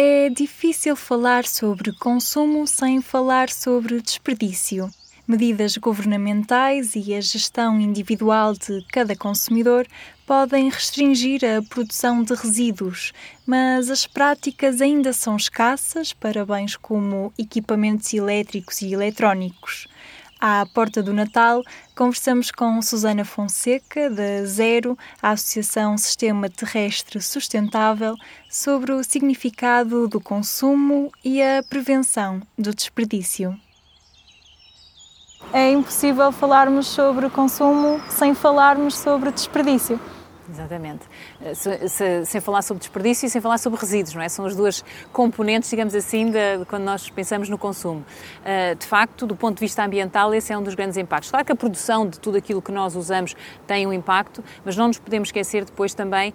É difícil falar sobre consumo sem falar sobre desperdício. Medidas governamentais e a gestão individual de cada consumidor podem restringir a produção de resíduos, mas as práticas ainda são escassas para bens como equipamentos elétricos e eletrónicos. À porta do Natal, conversamos com Susana Fonseca, da Zero, a Associação Sistema Terrestre Sustentável, sobre o significado do consumo e a prevenção do desperdício. É impossível falarmos sobre consumo sem falarmos sobre desperdício. Exatamente. Eh, se, se, sem falar sobre desperdício e sem falar sobre resíduos, não é? São as duas componentes, digamos assim, de, de quando nós pensamos no consumo. Uh, de facto, do ponto de vista ambiental, esse é um dos grandes impactos. Claro que a produção de tudo aquilo que nós usamos tem um impacto, mas não nos podemos esquecer depois também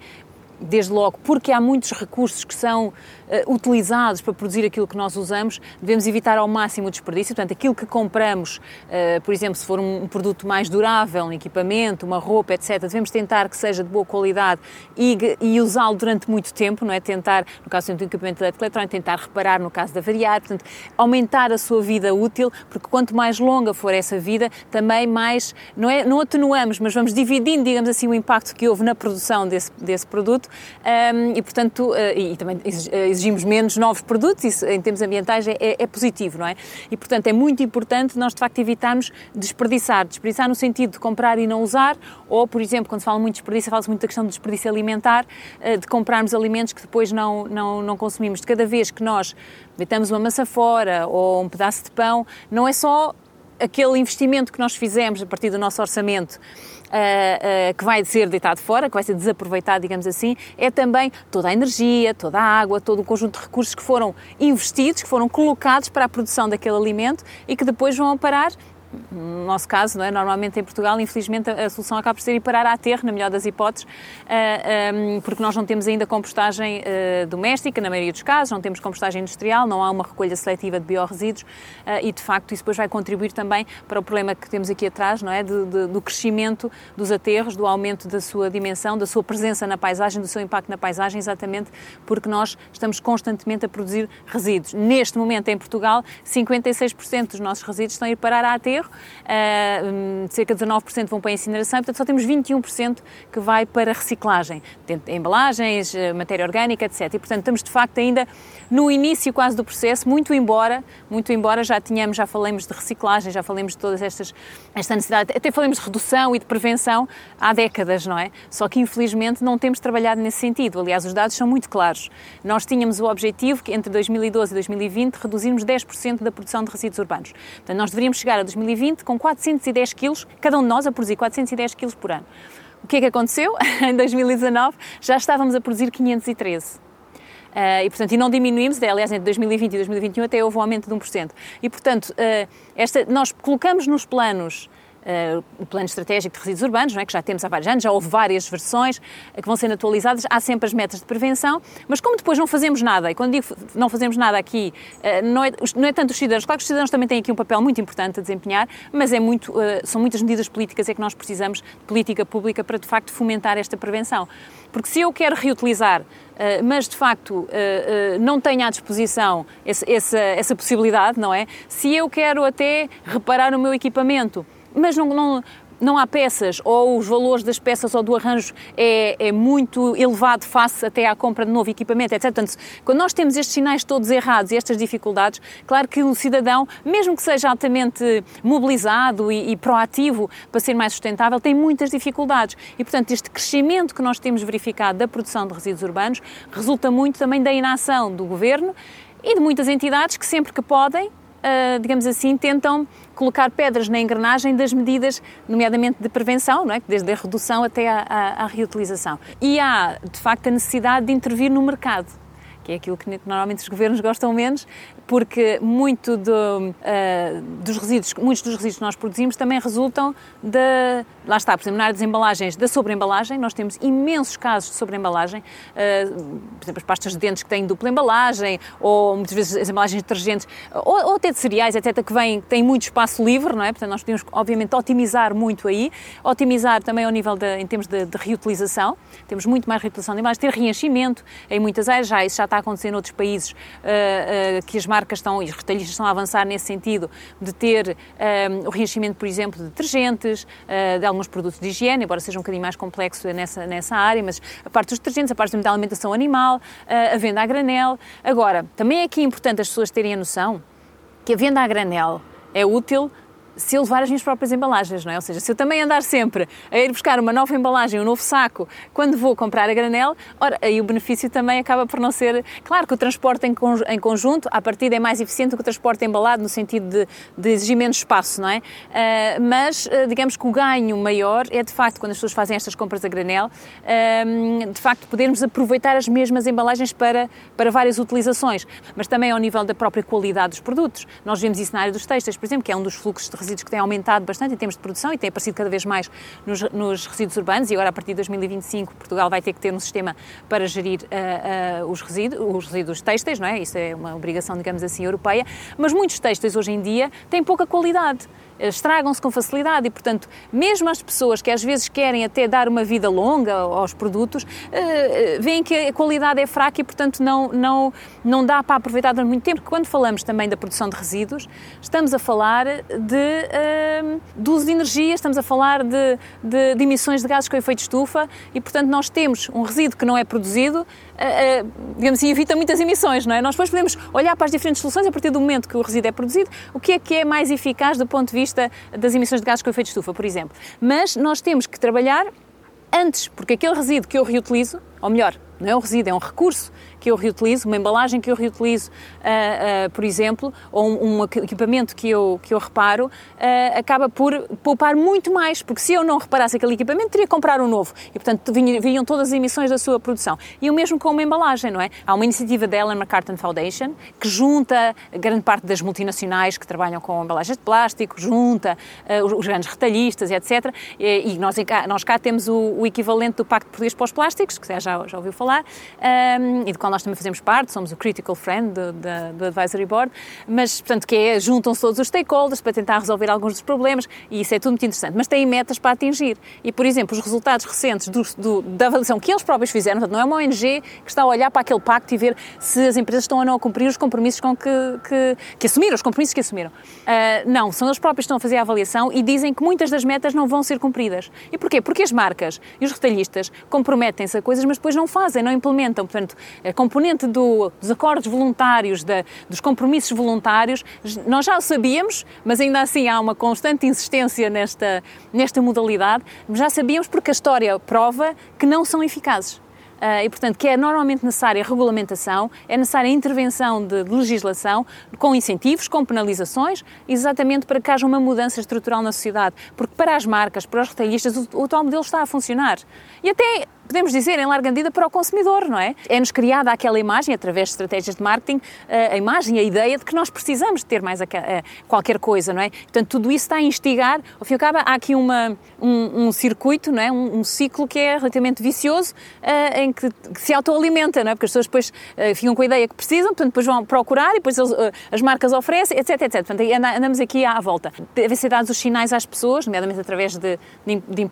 desde logo, porque há muitos recursos que são uh, utilizados para produzir aquilo que nós usamos, devemos evitar ao máximo o desperdício. Portanto, aquilo que compramos, uh, por exemplo, se for um, um, produto mais durável, um equipamento, uma roupa, etc., devemos tentar que seja de boa qualidade e, e usá-lo durante muito tempo, não é? Tentar, no caso do equipamento eletrónico, tentar reparar no caso de avariar, portanto, aumentar a sua vida útil, porque quanto mais longa for essa vida, também mais, não é, não atenuamos, mas vamos dividindo, digamos assim, o impacto que houve na produção desse, desse produto um, e, portanto, uh, e também exigimos menos novos produtos, isso em termos ambientais é, é, positivo, não é? E, portanto, é muito importante nós, de facto, evitarmos desperdiçar. Desperdiçar no sentido de comprar e não usar, ou, por exemplo, quando se fala muito de desperdício, fala-se muito da questão do desperdício alimentar, uh, de comprarmos alimentos que depois não, não, não consumimos. De cada vez que nós deitamos uma massa fora ou um pedaço de pão, não é só aquele investimento que nós fizemos a partir do nosso orçamento uh, que vai ser deitado fora, que vai ser desaproveitado, digamos assim, é também toda a energia, toda a água, todo o conjunto de recursos que foram investidos, que foram colocados para a produção daquele alimento e que depois vão parar no nosso caso, não é? normalmente em Portugal, infelizmente, a, solução acaba por ser ir parar à terra, na melhor das hipóteses, uh, ah, um, porque nós não temos ainda compostagem uh, doméstica, na maioria dos casos, não temos compostagem industrial, não há uma recolha seletiva de biorresíduos uh, e, de facto, isso depois vai contribuir também para o problema que temos aqui atrás, não é? De, de, do crescimento dos aterros, do aumento da sua dimensão, da sua presença na paisagem, do seu impacto na paisagem, exatamente porque nós estamos constantemente a produzir resíduos. Neste momento, em Portugal, 56% dos nossos resíduos estão a ir parar à uh, cerca de 19% vão para a incineração, portanto só temos 21% que vai para reciclagem, embalagens, eh, matéria orgânica, etc. E portanto estamos de facto ainda no início quase do processo, muito embora, muito embora já tínhamos, já falamos de reciclagem, já falamos de todas estas, esta necessidade, até falamos de redução e de prevenção há décadas, não é? Só que infelizmente não temos trabalhado nesse sentido. Aliás, os dados são muito claros. Nós tínhamos o objetivo que entre 2012 e 2020 reduzirmos 10% da produção de resíduos urbanos. Portanto, nós deveríamos chegar a 2020 com 410 quilos, cada um de nós a produzir 410 quilos por ano. O que é que aconteceu? em 2019 já estávamos a produzir 513. Uh, e, portanto, e não diminuímos, aliás, entre 2020 e 2021 até houve um aumento de 1%. E, portanto, uh, esta, nós colocamos nos planos uh, o plano estratégico de resíduos urbanos, não é? que já temos há vários anos, já houve várias versões uh, que vão sendo atualizadas, há sempre as metas de prevenção, mas como depois não fazemos nada, e quando digo não fazemos nada aqui, uh, não, é, não é tanto os cidadãos, claro que os cidadãos também têm aqui um papel muito importante a desempenhar, mas é muito, são muitas medidas políticas é que nós precisamos de política pública para de facto fomentar esta prevenção. Porque se eu quero reutilizar, mas de facto não tenho à disposição essa, essa possibilidade, não é? Se eu quero até reparar o meu equipamento, mas não, não, não há peças ou os valores das peças ou do arranjo é, é, muito elevado face até à compra de novo equipamento, etc. Portanto, quando nós temos estes sinais todos errados e estas dificuldades, claro que o cidadão, mesmo que seja altamente mobilizado e, e proativo para ser mais sustentável, tem muitas dificuldades. E, portanto, este crescimento que nós temos verificado da produção de resíduos urbanos resulta muito também da inação do governo e de muitas entidades que sempre que podem uh, digamos assim, tentam colocar pedras na engrenagem das medidas, nomeadamente de prevenção, não é? desde a redução até à reutilização. E há, de facto, a necessidade de intervir no mercado que é aquilo que normalmente os governos gostam menos, porque muito de, uh, dos resíduos, muitos dos resíduos que nós produzimos também resultam da, lá está, por exemplo, na área das embalagens, da sobreembalagem, nós temos imensos casos de sobreembalagem, uh, por exemplo, as pastas de dentes que têm dupla embalagem, ou muitas vezes as embalagens de detergentes, ou, ou até de cereais, etc., que vêm, têm muito espaço livre, não é? Portanto, nós podemos, obviamente, otimizar muito aí, otimizar também ao nível de, em termos de, de reutilização, temos muito mais reutilização de embalagens, ter reenchimento em muitas áreas, já isso já está a acontecer em outros países, uh, uh, que as marcas estão, e os retalhistas estão a avançar nesse sentido, de ter o reenchimento, por exemplo, de detergentes, de alguns produtos de higiene, embora seja um bocadinho mais complexo nessa, nessa área, mas a parte dos detergentes, a parte da alimentação animal, a venda a granel. Agora, também é aqui importante as pessoas terem a noção que a venda a granel é útil se eu levar as minhas próprias embalagens, não é? Ou seja, se eu também andar sempre a ir buscar uma nova embalagem, um novo saco, quando vou comprar a granel, ora, aí o benefício também acaba por não ser... Claro que o transporte em, conjunto, à partida, é mais eficiente do que o transporte embalado, no sentido de, de exigir menos espaço, não é? Uh, mas, uh, digamos que o ganho maior é, de facto, quando as pessoas fazem estas compras a granel, uh, de facto, podermos aproveitar as mesmas embalagens para, para várias utilizações, mas também ao nível da própria qualidade dos produtos. Nós vemos isso na área dos textos, por exemplo, que é um dos fluxos de resíduos que tem aumentado bastante em termos de produção e tem aparecido cada vez mais nos, nos resíduos urbanos e agora a partir de 2025 Portugal vai ter que ter um sistema para gerir uh, uh, os, resíduos, os resíduos têxteis, não é? Isso é uma obrigação, digamos assim, europeia, mas muitos têxteis hoje em dia têm pouca qualidade estragam-se com facilidade e, portanto, mesmo as pessoas que às vezes querem até dar uma vida longa aos produtos, uh, veem que a qualidade é fraca e, portanto, não, não, não dá para aproveitar durante muito tempo. Quando falamos também da produção de resíduos, estamos a falar de, uh, de uso de energia, estamos a falar de, de, de emissões de gases com efeito estufa e, portanto, nós temos um resíduo que não é produzido, digamos assim, evita muitas emissões, não é? Nós depois podemos olhar para as diferentes soluções a partir do momento que o resíduo é produzido, o que é que é mais eficaz do ponto de vista das emissões de gases com efeito de estufa, por exemplo. Mas nós temos que trabalhar antes, porque aquele resíduo que eu reutilizo, ou melhor, não é um resíduo, é um recurso que eu reutilizo, uma embalagem que eu reutilizo, uh, uh, por exemplo, ou um, um, equipamento que eu, que eu reparo, uh, acaba por poupar muito mais, porque se eu não reparasse aquele equipamento, teria que comprar um novo. E, portanto, vinham todas as emissões da sua produção. E o mesmo com uma embalagem, não é? Há uma iniciativa da Ellen MacArthur Foundation que junta grande parte das multinacionais que trabalham com embalagens de plástico, junta os, os, grandes retalhistas, etc. E, e nós, nós cá temos o, o, equivalente do Pacto Português para os Plásticos, que já, já ouviu falar, um, e do qual nós também fazemos parte, somos o Critical Friend do, do, Advisory Board, mas, portanto, que é, juntam-se todos os stakeholders para tentar resolver alguns dos problemas e isso é tudo muito interessante, mas têm metas para atingir. E, por exemplo, os resultados recentes do, do, da avaliação que eles próprios fizeram, portanto, não é uma ONG que está a olhar para aquele pacto e ver se as empresas estão ou não a cumprir os compromissos com que, que, que assumiram, os compromissos que assumiram. Uh, não, são eles próprios que estão a fazer a avaliação e dizem que muitas das metas não vão ser cumpridas. E porquê? Porque as marcas e os retalhistas comprometem-se a coisas, mas depois não fazem, não implementam. Portanto, a componente do, dos acordos voluntários, da, dos compromissos voluntários, nós já o sabíamos, mas ainda assim há uma constante insistência nesta, nesta modalidade, já sabíamos porque a história prova que não são eficazes. Uh, e, portanto, que é normalmente necessária regulamentação, é necessária intervenção de, de legislação com incentivos, com penalizações, exatamente para que haja uma mudança estrutural na sociedade. Porque para as marcas, para os retalhistas, o, o atual modelo está a funcionar. E até podemos dizer, em larga medida, para o consumidor, não é? É-nos criada aquela imagem, através de estratégias de marketing, eh, a imagem, a ideia de que nós precisamos de ter mais eh, qualquer coisa, não é? Portanto, tudo isso está a instigar, ao fim e ao cabo, há aqui uma, um, um circuito, não é? Um, um, ciclo que é relativamente vicioso, uh, em que, que, se autoalimenta, não é? Porque as pessoas depois uh, ficam com a ideia que precisam, portanto, depois vão procurar e depois eles, uh, as marcas oferecem, etc, etc. Portanto, andamos aqui à volta. Devem ser dados os sinais às pessoas, nomeadamente através de, de, de,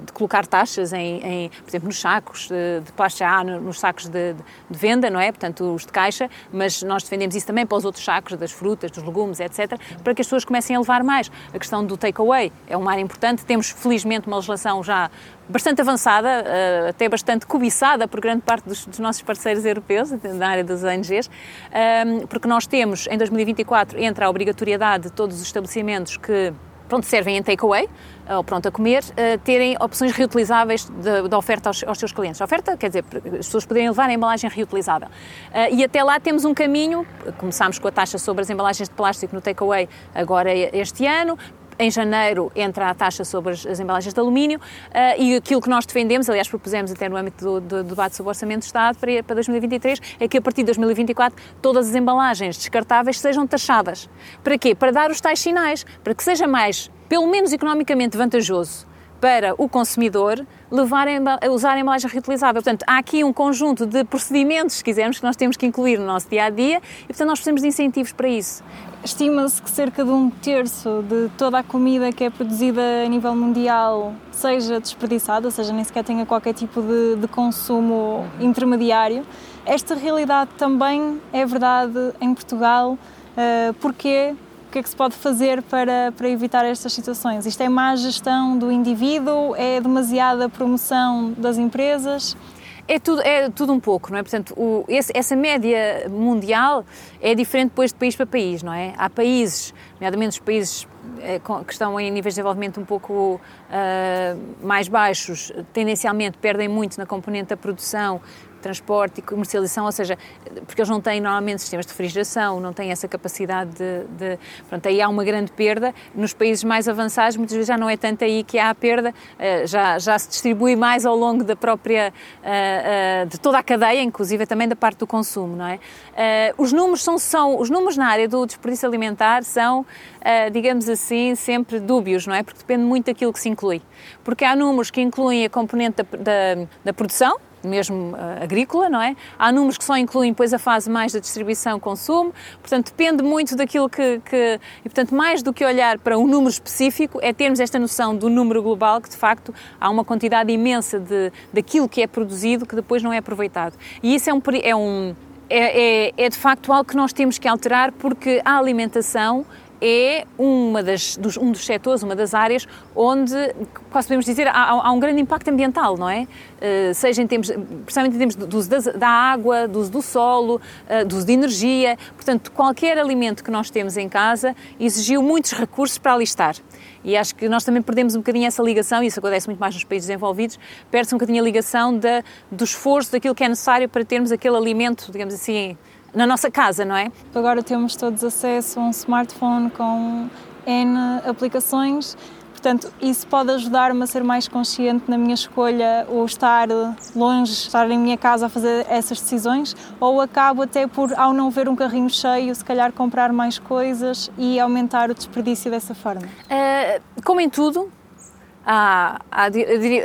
de colocar taxas em, em, por exemplo, nos sacos de, de plástico, há nos sacos de, de, venda, não é? Portanto, os de caixa, mas nós defendemos isso também para os outros sacos, das frutas, dos legumes, etc., para que as pessoas comecem a levar mais. A questão do takeaway é uma área importante. Temos, felizmente, uma legislação já bastante avançada, eh, até bastante cobiçada por grande parte dos, dos nossos parceiros europeus, na área das ONGs, ehm, porque nós temos, em 2024, entra a obrigatoriedade de todos os estabelecimentos que pronto, servem em takeaway, ou pronto a comer, uh, terem opções reutilizáveis da oferta aos, aos, seus clientes. A oferta, quer dizer, as pessoas poderem levar a embalagem reutilizável. Uh, e até lá temos um caminho, começámos com a taxa sobre as embalagens de plástico no takeaway agora este ano, em janeiro entra a taxa sobre as, as embalagens de alumínio uh, e aquilo que nós defendemos, aliás propusemos até no âmbito do, do, do debate sobre o Orçamento de Estado para, para 2023, é que a partir de 2024 todas as embalagens descartáveis sejam taxadas. Para quê? Para dar os tais sinais, para que seja mais, pelo menos economicamente vantajoso para o consumidor levar a usar a embalagem reutilizável. Portanto, há aqui um conjunto de procedimentos, se quisermos, que nós temos que incluir no nosso dia a dia e, portanto, nós precisamos de incentivos para isso. Estima-se que cerca de um terço de toda a comida que é produzida a nível mundial seja desperdiçada, ou seja, nem sequer tenha qualquer tipo de, de consumo intermediário. Esta realidade também é verdade em Portugal. Uh, porque que é que se pode fazer para, para evitar estas situações? Isto é má gestão do indivíduo? É demasiada promoção das empresas? É tudo, é tudo um pouco, não é? Portanto, o, esse, essa média mundial é diferente depois de país para país, não é? Há países, nomeadamente os países é, que estão em níveis de desenvolvimento um pouco uh, mais baixos, tendencialmente perdem muito na componente da produção transporte e comercialização, ou seja, porque eles não têm normalmente sistemas de refrigeração, não têm essa capacidade de, de pronto, aí há uma grande perda. Nos países mais avançados, muitas vezes já não é tanto aí que há a perda, eh, já, já se distribui mais ao longo da própria, eh, eh, de toda a cadeia, inclusive também da parte do consumo, não é? Os números são, são os números na área do desperdício alimentar são, digamos assim, sempre dúbios, não é? Porque depende muito daquilo que se inclui. Porque há números que incluem a componente da, da, da produção, mesmo uh, agrícola, não é? Há números que só incluem depois a fase mais da distribuição consumo, portanto depende muito daquilo que, que, E portanto mais do que olhar para um número específico é termos esta noção do número global que de facto há uma quantidade imensa de, daquilo que é produzido que depois não é aproveitado. E isso é um... É um é, é, é de facto algo que nós temos que alterar porque a alimentação é uma das, dos, um dos setores, uma das áreas onde, quase podemos dizer, há, há um grande impacto ambiental, não é? Uh, seja em termos, precisamente em termos do uso da, água, do uso do solo, uh, do uso de energia. Portanto, qualquer alimento que nós temos em casa exigiu muitos recursos para alistar. E acho que nós também perdemos um bocadinho essa ligação, e isso acontece muito mais nos países desenvolvidos, perde-se um bocadinho a ligação do esforço, daquilo que é necessário para termos aquele alimento, digamos assim, na nossa casa, não é? Agora temos todos acesso a um smartphone com N aplicações. Portanto, isso pode ajudar-me a ser mais consciente na minha escolha ou estar longe, estar em minha casa a fazer essas decisões, ou acabo até por, ao não ver um carrinho cheio, se calhar comprar mais coisas e aumentar o desperdício dessa forma? Uh, como em tudo, há, há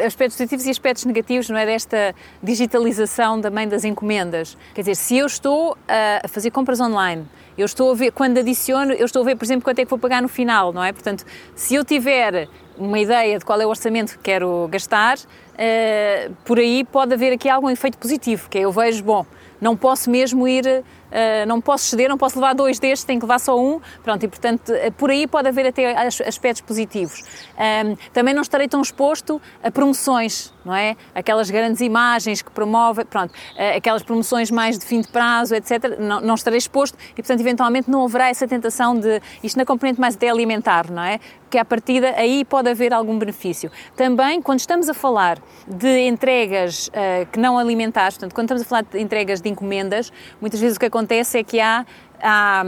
aspectos positivos e aspectos negativos não é, desta digitalização também das encomendas. Quer dizer, se eu estou a fazer compras online, eu estou a ver, quando adiciono, eu estou a ver, por exemplo, quanto é que vou pagar no final, não é? Portanto, se eu tiver uma ideia de qual é o orçamento que quero gastar, uh, por aí pode haver aqui algum efeito positivo, que é eu vejo, bom, não posso mesmo ir uh, não posso ceder, não posso levar dois destes, tenho que levar só um. Pronto, e portanto, eh, por aí pode haver até aspectos positivos. Um, também não estarei tão exposto a promoções, não é? Aquelas grandes imagens que promovem, pronto, uh, aquelas promoções mais de fim de prazo, etc. Não, não estarei exposto e, portanto, eventualmente não haverá essa tentação de, isto na componente mais até alimentar, não é? Que à partida aí pode haver algum benefício. Também, quando estamos a falar de entregas uh, que não alimentares, portanto, quando estamos a falar de entregas de encomendas, muitas vezes o que acontece é que há, a,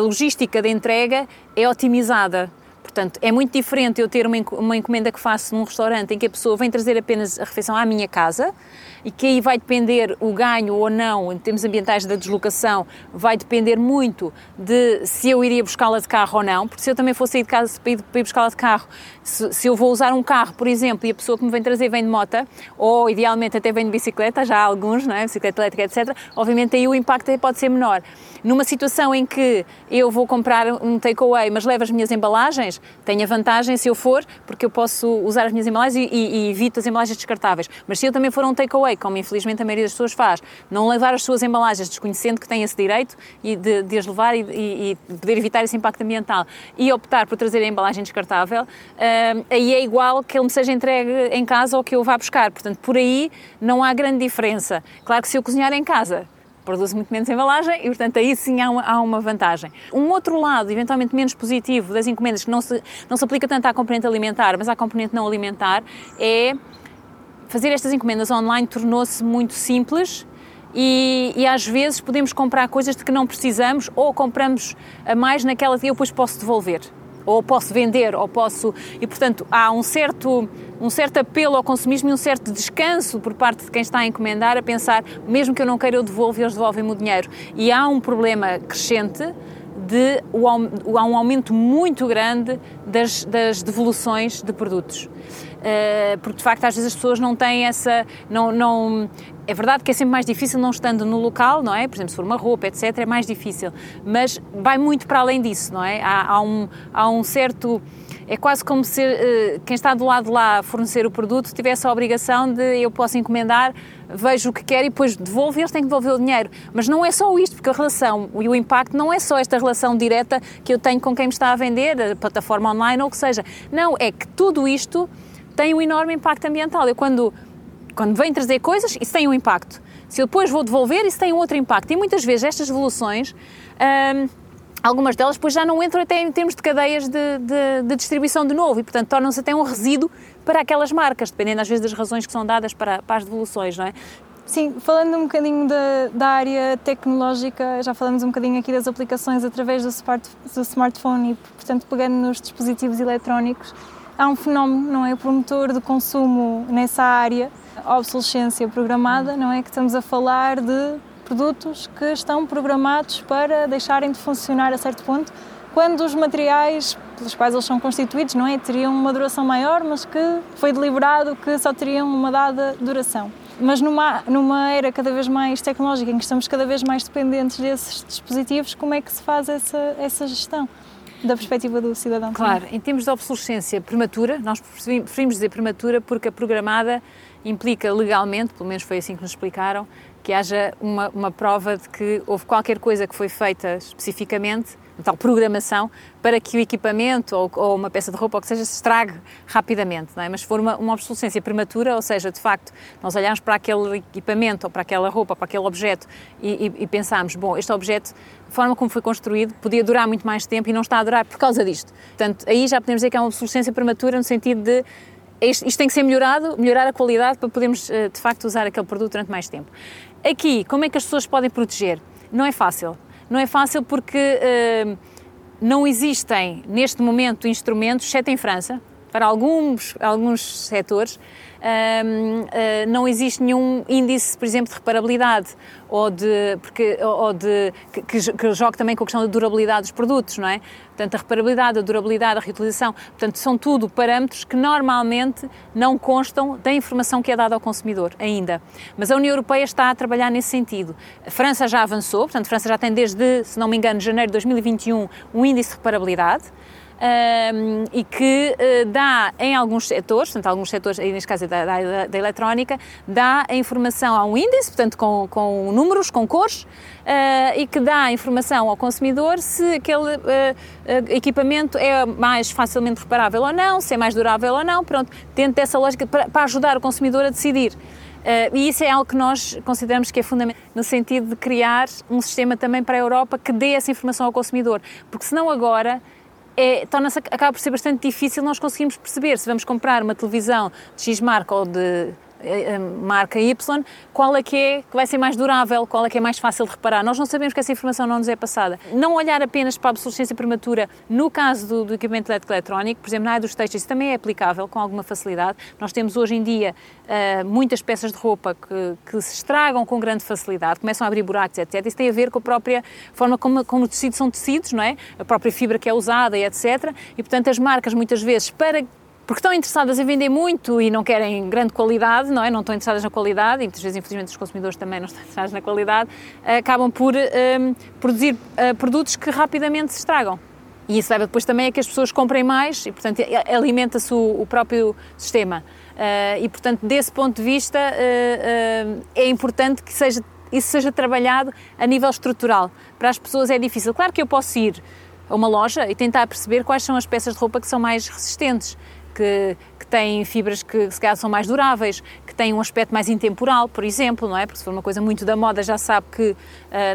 logística da entrega é otimizada. Portanto, é muito diferente eu ter uma encomenda que faço num restaurante em que a pessoa vem trazer apenas a refeição à minha casa e que aí vai depender o ganho ou não, em termos ambientais da deslocação, vai depender muito de se eu iria buscá-la de carro ou não, porque se eu também fosse sair de casa para ir, ir buscá-la de carro, se, se, eu vou usar um carro, por exemplo, e a pessoa que me vem trazer vem de moto, ou idealmente até vem de bicicleta, já há alguns, não é? Bicicleta elétrica, etc., obviamente aí o impacto pode ser menor. Numa situação em que eu vou comprar um takeaway, mas levo as minhas embalagens, tenho a vantagem se eu for, porque eu posso usar as minhas embalagens e, e, e evito as embalagens descartáveis. Mas se eu também for um takeaway, como infelizmente a maioria das pessoas faz, não levar as suas embalagens desconhecendo que tem esse direito e de, de as levar e, e, e poder evitar esse impacto ambiental e optar por trazer a embalagem descartável, uh, aí é igual que ele me seja entregue em casa ou que eu vá buscar. Portanto, por aí não há grande diferença. Claro que se eu cozinhar em casa, produz muito menos embalagem e, portanto, aí sim há uma, há uma, vantagem. Um outro lado, eventualmente menos positivo, das encomendas, que não se, não se aplica tanto à componente alimentar, mas à componente não alimentar, é fazer estas encomendas online tornou-se muito simples e, e, às vezes podemos comprar coisas de que não precisamos ou compramos a mais naquela que eu depois posso devolver. ou posso vender, ou posso. E, portanto, há um certo, um certo apelo ao consumismo e um certo descanso por parte de quem está a encomendar, a pensar, mesmo que eu não queira, eu devolvo eles devolvem-me o dinheiro. E há um problema crescente de há um aumento muito grande das, das devoluções de produtos. Uh, porque de facto às vezes as pessoas não têm essa. Não, não, é verdade que é sempre mais difícil não estando no local, não é? Por exemplo, se for uma roupa, etc., é mais difícil. Mas vai muito para além disso, não é? Há, há um, há um certo. É quase como se uh, quem está do lado de lá a fornecer o produto tivesse a obrigação de eu posso encomendar, vejo o que quer e depois devolvo e eles têm que devolver o dinheiro. Mas não é só isto, porque a relação e o impacto não é só esta relação direta que eu tenho com quem me está a vender, a plataforma online ou o que seja. Não, é que tudo isto tem um enorme impacto ambiental. Eu quando, quando venho trazer coisas, isso tem um impacto. Se eu depois vou devolver, isso tem um outro impacto. E muitas vezes estas devoluções... Hum, algumas delas depois já não entram até em termos de cadeias de, de, de distribuição de novo e, portanto, tornam-se até um resíduo para aquelas marcas, dependendo às vezes das razões que são dadas para, para as devoluções, não é? Sim, falando um bocadinho da, da, área tecnológica, já falamos um bocadinho aqui das aplicações através do, smart, do smartphone e, portanto, pegando nos dispositivos eletrónicos, há um fenómeno, não é, promotor de consumo nessa área, obsolescência programada, não é, que estamos a falar de produtos que estão programados para deixarem de funcionar a certo ponto, quando os materiais pelos quais eles são constituídos, não é, teriam uma duração maior, mas que foi deliberado que só teriam uma dada duração. Mas numa, numa era cada vez mais tecnológica, em que estamos cada vez mais dependentes desses dispositivos, como é que se faz essa, essa gestão? Da perspectiva do cidadão. Claro, em termos de obsolescência prematura, nós preferimos dizer prematura porque a programada implica legalmente, pelo menos foi assim que nos explicaram, que haja uma, uma prova de que houve qualquer coisa que foi feita especificamente, tal programação, para que o equipamento ou, ou, uma peça de roupa ou que seja se estrague rapidamente. Não é? Mas se for uma, uma obsolescência prematura, ou seja, de facto, nós olhamos para aquele equipamento ou para aquela roupa, para aquele objeto e, e, e pensamos, bom, este objeto, a forma como foi construído, podia durar muito mais tempo e não está a durar por causa disto. Portanto, aí já podemos dizer que é uma obsolescência prematura no sentido de isto, isto tem que ser melhorado, melhorar a qualidade para podermos, eh, de facto, usar aquele produto durante mais tempo. Aqui, como é que as pessoas podem proteger? Não é fácil. Não é fácil porque uh, não existem, neste momento, instrumentos, exceto em França, para alguns, alguns setores, um, uh, não existe nenhum índice, por exemplo, de reparabilidade ou de, porque, ou de que, que, jogue também com a questão da durabilidade dos produtos, não é? Portanto, a reparabilidade, a durabilidade, a reutilização, portanto, são tudo parâmetros que normalmente não constam da informação que é dada ao consumidor ainda. Mas a União Europeia está a trabalhar nesse sentido. A França já avançou, portanto, a França já tem desde, se não me engano, janeiro de 2021, um índice de reparabilidade um, e que uh, dá em alguns setores, portanto, alguns setores, aí neste caso é da, da, da, eletrónica, dá a informação a um índice, portanto, com, com números, com cores, uh, e que dá a informação ao consumidor se aquele uh, equipamento é mais facilmente reparável ou não, se é mais durável ou não, pronto, dentro dessa lógica, para, para ajudar o consumidor a decidir. Uh, e isso é algo que nós consideramos que é fundamental, no sentido de criar um sistema também para a Europa que dê essa informação ao consumidor, porque senão agora é, torna-se, acaba por ser bastante difícil nós conseguimos perceber se vamos comprar uma televisão de X marca ou de marca Y, qual é que é que vai ser mais durável, qual é que é mais fácil de reparar. Nós não sabemos que essa informação não nos é passada. Não olhar apenas para a obsolescência prematura no caso do, do equipamento eletrónico, por exemplo, na área dos textos, isso também é aplicável com alguma facilidade. Nós temos hoje em dia uh, muitas peças de roupa que, que, se estragam com grande facilidade, começam a abrir buracos, etc. Isso tem a ver com a própria forma como, como os tecidos são tecidos, não é? A própria fibra que é usada e etc. E, portanto, as marcas muitas vezes, para porque estão interessadas em vender muito e não querem grande qualidade, não é? Não estão interessadas na qualidade, e muitas vezes, infelizmente, os consumidores também não estão interessados na qualidade, acabam por um, produzir uh, produtos que rapidamente se estragam. E isso leva depois também a que as pessoas comprem mais e, portanto, alimenta-se o, o, próprio sistema. Uh, e, portanto, desse ponto de vista, uh, é importante que seja, isso seja trabalhado a nível estrutural. Para as pessoas é difícil. Claro que eu posso ir a uma loja e tentar perceber quais são as peças de roupa que são mais resistentes que, que têm fibras que se calhar são mais duráveis, que têm um aspecto mais intemporal, por exemplo, não é? Porque se for uma coisa muito da moda já sabe que uh,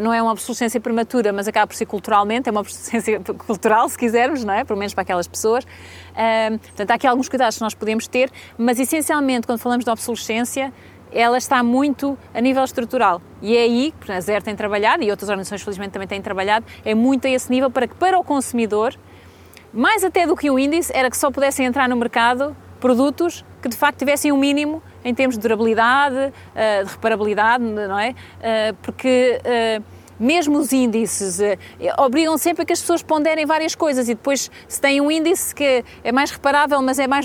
não é uma obsolescência prematura, mas acaba por ser culturalmente, é uma obsolescência cultural, se quisermos, não é? Pelo menos para aquelas pessoas. Uh, portanto, há aqui alguns cuidados que nós podemos ter, mas essencialmente quando falamos de obsolescência, ela está muito a nível estrutural. E é aí que a ZER tem trabalhado, e outras organizações felizmente também têm trabalhado, é muito a esse nível para que para o consumidor mais até do que o índice, era que só pudessem entrar no mercado produtos que de facto tivessem um mínimo em termos de durabilidade, uh, de reparabilidade, não é? Uh, porque uh, mesmo os índices obrigam sempre a que as pessoas ponderem várias coisas e depois se tem um índice que é mais reparável, mas é mais,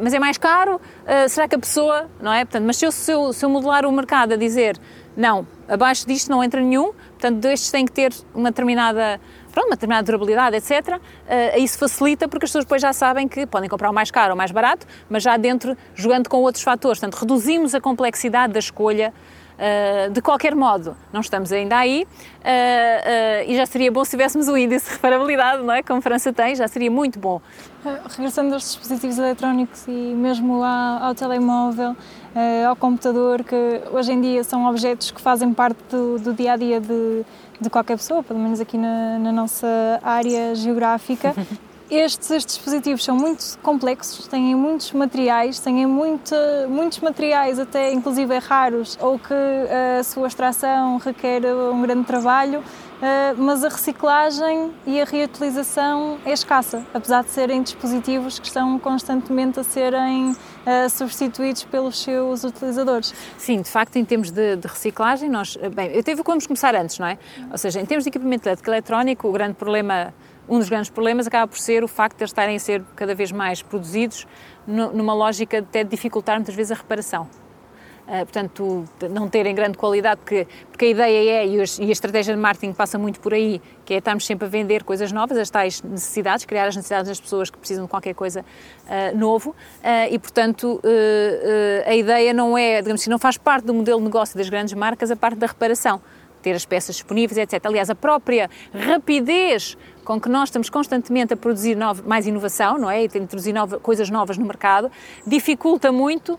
mas é mais caro, será que a pessoa, não é? Portanto, mas se eu, se eu, se eu modelar o mercado a dizer não, abaixo disto não entra nenhum, portanto, estes têm que ter uma determinada pronto, uma determinada durabilidade, etc., uh, isso facilita porque as pessoas depois já sabem que podem comprar o mais caro ou mais barato, mas já dentro jogando com outros fatores. Portanto, reduzimos a complexidade da escolha Uh, de qualquer modo, não estamos ainda aí uh, uh, e já seria bom se tivéssemos o índice de reparabilidade, não é? Como a França tem, já seria muito bom. Regressando aos dispositivos eletrónicos e mesmo ao, ao telemóvel, ao computador, que hoje em dia são objetos que fazem parte do, do dia a dia de, de qualquer pessoa, pelo menos aqui na, na nossa área geográfica. Estes, estes, dispositivos são muito complexos, têm muitos materiais, têm muito, muitos materiais, até inclusive raros, ou que a sua extração requer um grande trabalho, eh, mas a reciclagem e a reutilização é escassa, apesar de serem dispositivos que estão constantemente a serem uh, substituídos pelos seus utilizadores. Sim, de facto, em termos de, de reciclagem, nós. Bem, eu teve vamos começar antes, não é? Ou seja, em termos de equipamento eletrónico, o grande problema. Um dos grandes problemas acaba por ser o facto de eles estarem a ser cada vez mais produzidos numa lógica de até dificultar muitas vezes a reparação. Uh, portanto, não terem grande qualidade, porque, porque a ideia é, e, a estratégia de marketing passa muito por aí, que é estarmos sempre a vender coisas novas, as tais necessidades, criar as necessidades das pessoas que precisam de qualquer coisa uh, novo, uh, e portanto a ideia não é, digamos assim, não faz parte do modelo de negócio das grandes marcas a parte da reparação ter as peças disponíveis, etc. Aliás, a própria rapidez com que nós estamos constantemente a produzir mais inovação, não é? E a introduzir coisas novas no mercado, dificulta muito uh,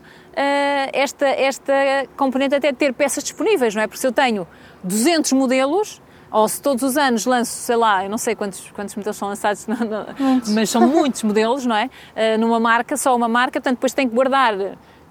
esta, esta componente até de ter peças disponíveis, não é? Porque se eu tenho 200 modelos, ou se todos os anos lanço, sei lá, eu não sei quantos, quantos modelos são lançados, não, não, mas são muitos modelos, não é? Uh, numa marca, só uma marca, portanto depois tenho que guardar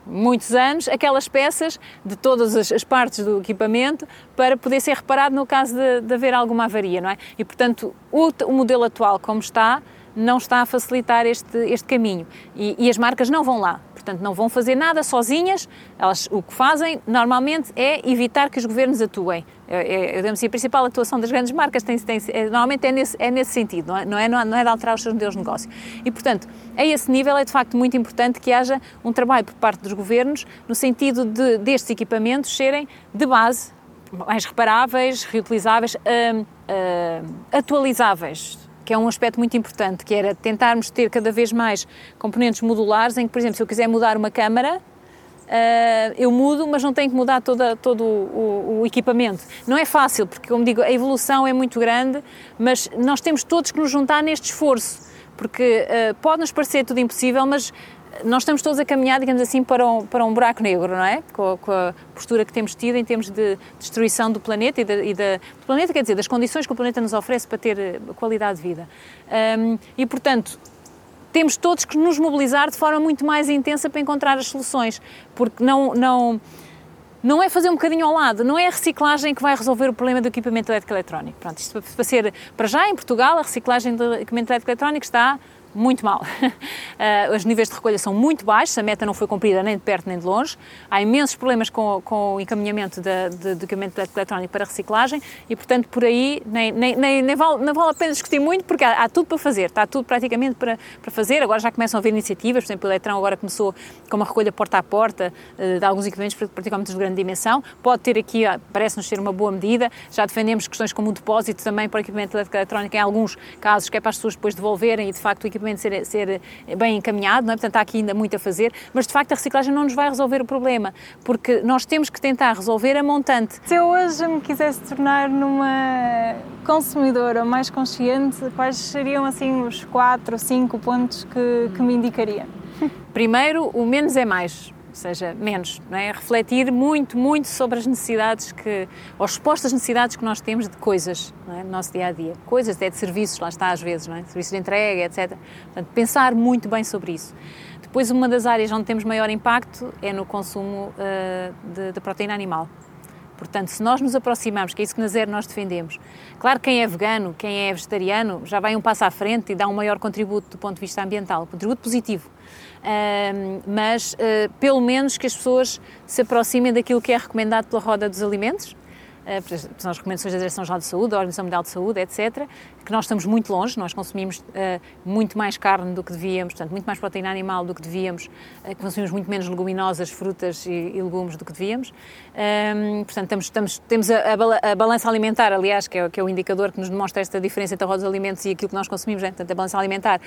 muitos anos aquelas peças de todas as, partes do equipamento para poder ser reparado no caso de, de haver alguma avaria, não é? E portanto o, o, modelo atual como está não está a facilitar este, este caminho e, e as marcas não vão lá. Portanto, não vão fazer nada sozinhas. Elas o que fazem normalmente é evitar que os governos atuem. É, é, assim, a principal atuação das grandes marcas tem, tem, é, normalmente é nesse, é nesse sentido, não é, não, é, não é de alterar os seus modelos de negócio. E, portanto, a esse nível é de facto muito importante que haja um trabalho por parte dos governos no sentido de destes equipamentos serem de base mais reparáveis, reutilizáveis, hum, hum, atualizáveis que é um aspecto muito importante, que era tentarmos ter cada vez mais componentes modulares, em que, por exemplo, se eu quiser mudar uma câmara, Uh, eu mudo, mas não tenho que mudar toda, todo o, o, equipamento. Não é fácil, porque, como digo, a evolução é muito grande, mas nós temos todos que nos juntar neste esforço, porque uh, pode-nos parecer tudo impossível, mas nós estamos todos a caminhar, digamos assim, para um, para um buraco negro, não é? Com, com a postura que temos tido em termos de destruição do planeta e, e do planeta, quer dizer, das condições que o planeta nos oferece para ter eh, qualidade de vida. Um, e, portanto, temos todos que nos mobilizar de forma muito mais intensa para encontrar as soluções, porque não, não, não é fazer um bocadinho ao lado, não é a reciclagem que vai resolver o problema do equipamento eletrónico. Pronto, isto para ser, para já em Portugal, a reciclagem do equipamento eletrónico está muito mal. Uh, os níveis de recolha são muito baixos, a meta não foi cumprida nem de perto nem de longe. Há imensos problemas com, com o encaminhamento de equipamento eletrónico para reciclagem e, portanto, por aí nem, nem, nem, nem, vale, não vale a pena discutir muito porque há, há, tudo para fazer, está tudo praticamente para, para fazer. Agora já começam a haver iniciativas, por exemplo, o Eletrão agora começou com uma recolha porta a porta uh, de alguns equipamentos, particularmente de grande dimensão. Pode ter aqui, parece-nos ser uma boa medida. Já defendemos questões como o depósito também para o equipamento eletrónico em alguns casos, que é para as pessoas depois devolverem e, de facto, o equipamento ser, ser bem encaminhado, não é? portanto há aqui ainda muito a fazer, mas de facto a reciclagem não nos vai resolver o problema, porque nós temos que tentar resolver a montante. Se eu hoje me quisesse tornar numa consumidora mais consciente, quais seriam assim os quatro, cinco pontos que, que me indicaria? Primeiro, o menos é mais ou seja, menos, não é? Refletir muito, muito sobre as necessidades que, ou as respostas necessidades que nós temos de coisas é? no nosso dia a dia. Coisas, até de serviços, lá está às vezes, não é? Serviços de entrega, etc. Portanto, pensar muito bem sobre isso. Depois, uma das áreas onde temos maior impacto é no consumo uh, de, de proteína animal Portanto, se nós nos aproximarmos, que é isso que na Zero nós defendemos, claro quem é vegano, quem é vegetariano, já vai um passo à frente e dá um maior contributo do ponto de vista ambiental, contributo positivo. Mas uh, pelo menos que as pessoas se aproximem daquilo que é recomendado pela roda dos alimentos, eh, são as recomendações da Direção-Geral de Saúde, da Organização Mundial de Saúde, etc., que nós estamos muito longe, nós consumimos uh, muito mais carne do que devíamos, portanto, muito mais proteína animal do que devíamos, uh, consumimos muito menos leguminosas, frutas e, legumes do que devíamos. Ehm, portanto, estamos, estamos, temos a, balança alimentar, aliás, que é, que é, o indicador que nos demonstra esta diferença entre dos alimentos e aquilo que nós consumimos, né? portanto, a balança alimentar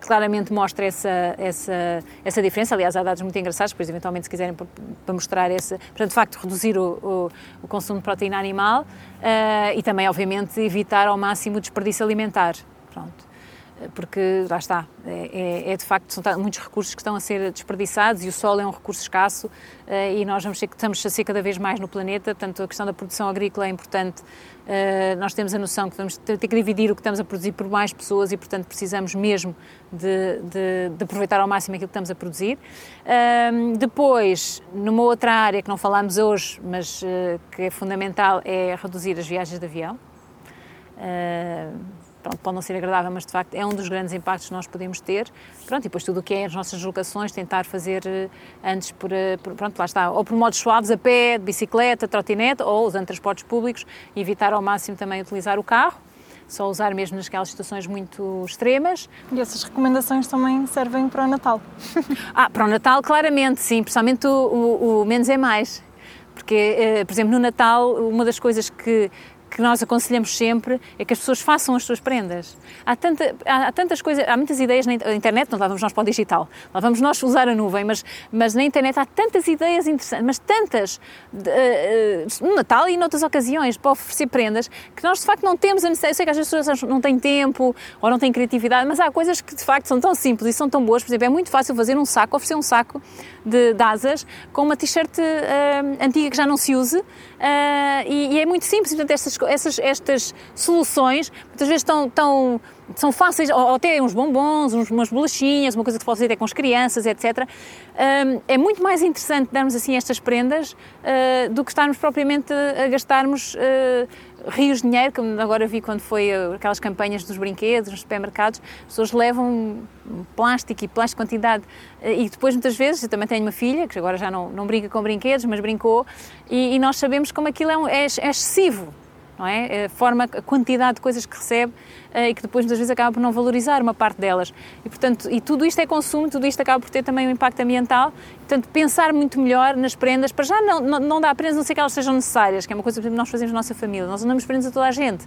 claramente mostra essa, essa, essa diferença. Aliás, há dados muito engraçados, depois, eventualmente, se quiserem, para mostrar essa. Portanto, de facto, reduzir o, o, o consumo de proteína animal uh, e também, obviamente, evitar ao máximo o desperdício alimentar. Pronto porque lá está, é, é, é, de facto, são muitos recursos que estão a ser desperdiçados e o sol é um recurso escasso uh, e nós vamos ser, estamos a ser cada vez mais no planeta, portanto a questão da produção agrícola é importante. Uh, nós temos a noção que vamos ter que dividir o que estamos a produzir por mais pessoas e, portanto, precisamos mesmo de, de, de aproveitar ao máximo aquilo que estamos a produzir. Uh, depois, numa outra área que não falámos hoje, mas que é fundamental, é reduzir as viagens de avião. Pronto, pode não ser agradável, mas de facto é um dos grandes impactos que nós podemos ter. Pronto, e depois tudo o que é as nossas deslocações, tentar fazer eh, antes por, eh, por, pronto, lá está, ou por modos suaves, a pé, de bicicleta, trotinete, ou usando transportes públicos, evitar ao máximo também utilizar o carro só usar mesmo nasquelas situações muito extremas. E essas recomendações também servem para o Natal? ah, para o Natal, claramente, sim, principalmente o, o, o menos é mais. Porque, eh, por exemplo, no Natal, uma das coisas que que nós aconselhamos sempre é que as pessoas façam as suas prendas. Há, tanta, há, há, tantas coisas, há muitas ideias na internet, não lá vamos nós para o digital, lá vamos nós usar a nuvem, mas, mas na internet há tantas ideias interessantes, mas tantas, uh, no Natal e noutras ocasiões, para oferecer prendas, que nós de facto não temos a necessidade. Eu sei que às vezes as pessoas não têm tempo ou não têm criatividade, mas há coisas que de facto são tão simples e são tão boas. Por exemplo, é muito fácil fazer um saco, oferecer um saco de, de asas com uma t-shirt uh, antiga que já não se use e, e, é muito simples. Portanto, estas essas, estas soluções muitas vezes estão, estão são fáceis, ou até uns bombons, uns, umas bolachinhas, uma coisa que pode fazer até com as crianças, etc. Um, é muito mais interessante darmos assim estas prendas uh, do que estarmos propriamente a gastarmos uh, rios de dinheiro, como agora vi quando foi aquelas campanhas dos brinquedos nos supermercados, as pessoas levam plástico e plástico quantidade. E depois muitas vezes, eu também tenho uma filha que agora já não, não brinca com brinquedos, mas brincou e, e nós sabemos como aquilo é, um, é, é excessivo não é? A forma, a quantidade de coisas que recebe uh, e que depois muitas vezes acaba por não valorizar uma parte delas. E portanto, e tudo isto é consumo, tudo isto acaba por ter também um impacto ambiental. Portanto, pensar muito melhor nas prendas, para já não, não, não dá prendas, não sei que elas sejam necessárias, que é uma coisa que nós fazemos na nossa família. Nós andamos prendas a toda a gente.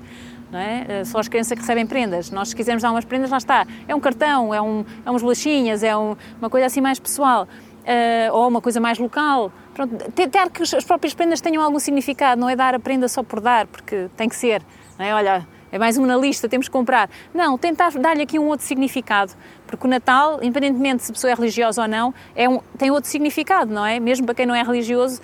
Não é? Uh, só as crianças que recebem prendas. Nós, se quisermos dar umas prendas, lá está. É um cartão, é, um, é umas bolachinhas, é um, uma coisa assim mais pessoal. Uh, ou uma coisa mais local. Pronto, tentar que as próprias prendas tenham algum significado, não é dar a prenda só por dar, porque tem que ser. Não é? Olha, é mais uma na lista, temos que comprar. Não, tentar dar-lhe aqui um outro significado, porque o Natal, independentemente se a pessoa é religiosa ou não, é um, tem outro significado, não é? Mesmo para quem não é religioso,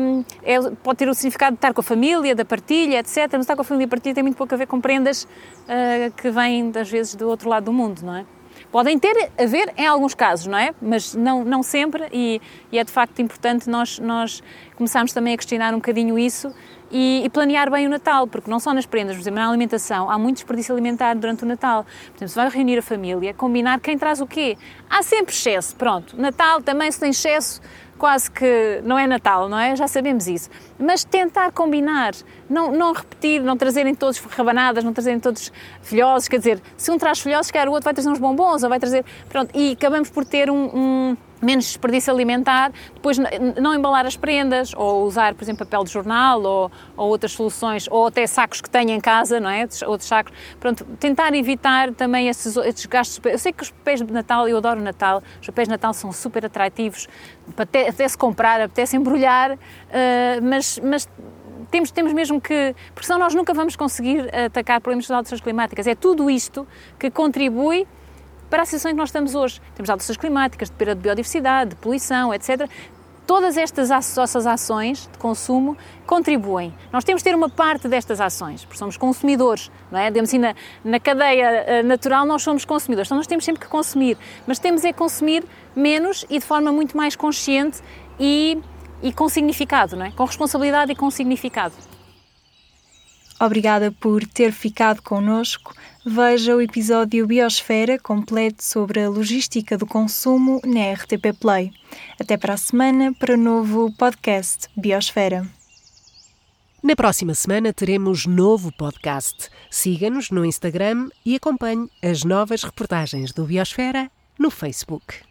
um, é, pode ter o significado de estar com a família, da partilha, etc. Mas estar com a família e a partilha tem muito pouco a ver com prendas uh, que vêm, às vezes, do outro lado do mundo, não é? Podem ter a ver em alguns casos, não é? Mas não, não sempre, e, e é de facto importante nós, nós começarmos também a questionar um bocadinho isso e, e, planear bem o Natal, porque não só nas prendas, por exemplo, na alimentação, há muito desperdício alimentar durante o Natal. Portanto, se vai reunir a família, combinar quem traz o quê. Há sempre excesso, pronto. Natal também se tem excesso, quase que não é Natal, não é? Já sabemos isso. Mas tentar combinar, não, não repetir, não trazerem todos rabanadas, não trazerem todos filhosos, quer dizer, se um traz filhosos, quer o outro vai trazer uns bombons ou vai trazer. Pronto, e acabamos por ter um, um menos desperdício alimentar, depois não embalar as prendas, ou usar, por exemplo, papel de jornal, ou, ou outras soluções, ou até sacos que tenha em casa, não é? Outros sacos. Pronto, tentar evitar também esses, esses gastos. Eu sei que os papéis de Natal, eu adoro o Natal, os papéis de Natal são super atrativos, até, até se comprar, até se embrulhar, uh, mas, mas temos, temos mesmo que. Porque senão nós nunca vamos conseguir atacar problemas de alterações climáticas. É tudo isto que contribui para a situação em que nós estamos hoje. Temos alterações climáticas, de perda de biodiversidade, de poluição, etc. Todas estas nossas ações de consumo contribuem. Nós temos de ter uma parte destas ações, porque somos consumidores, não é? Digamos assim, na, na cadeia eh, natural nós somos consumidores, então nós temos sempre que consumir, mas temos é consumir menos e de forma muito mais consciente e e com significado, não é? Com responsabilidade e com significado. Obrigada por ter ficado connosco. Veja o episódio Biosfera completo sobre a logística do consumo na RTP Play. Até para a semana para o novo podcast Biosfera. Na próxima semana teremos novo podcast. Siga-nos no Instagram e acompanhe as novas reportagens do Biosfera no Facebook.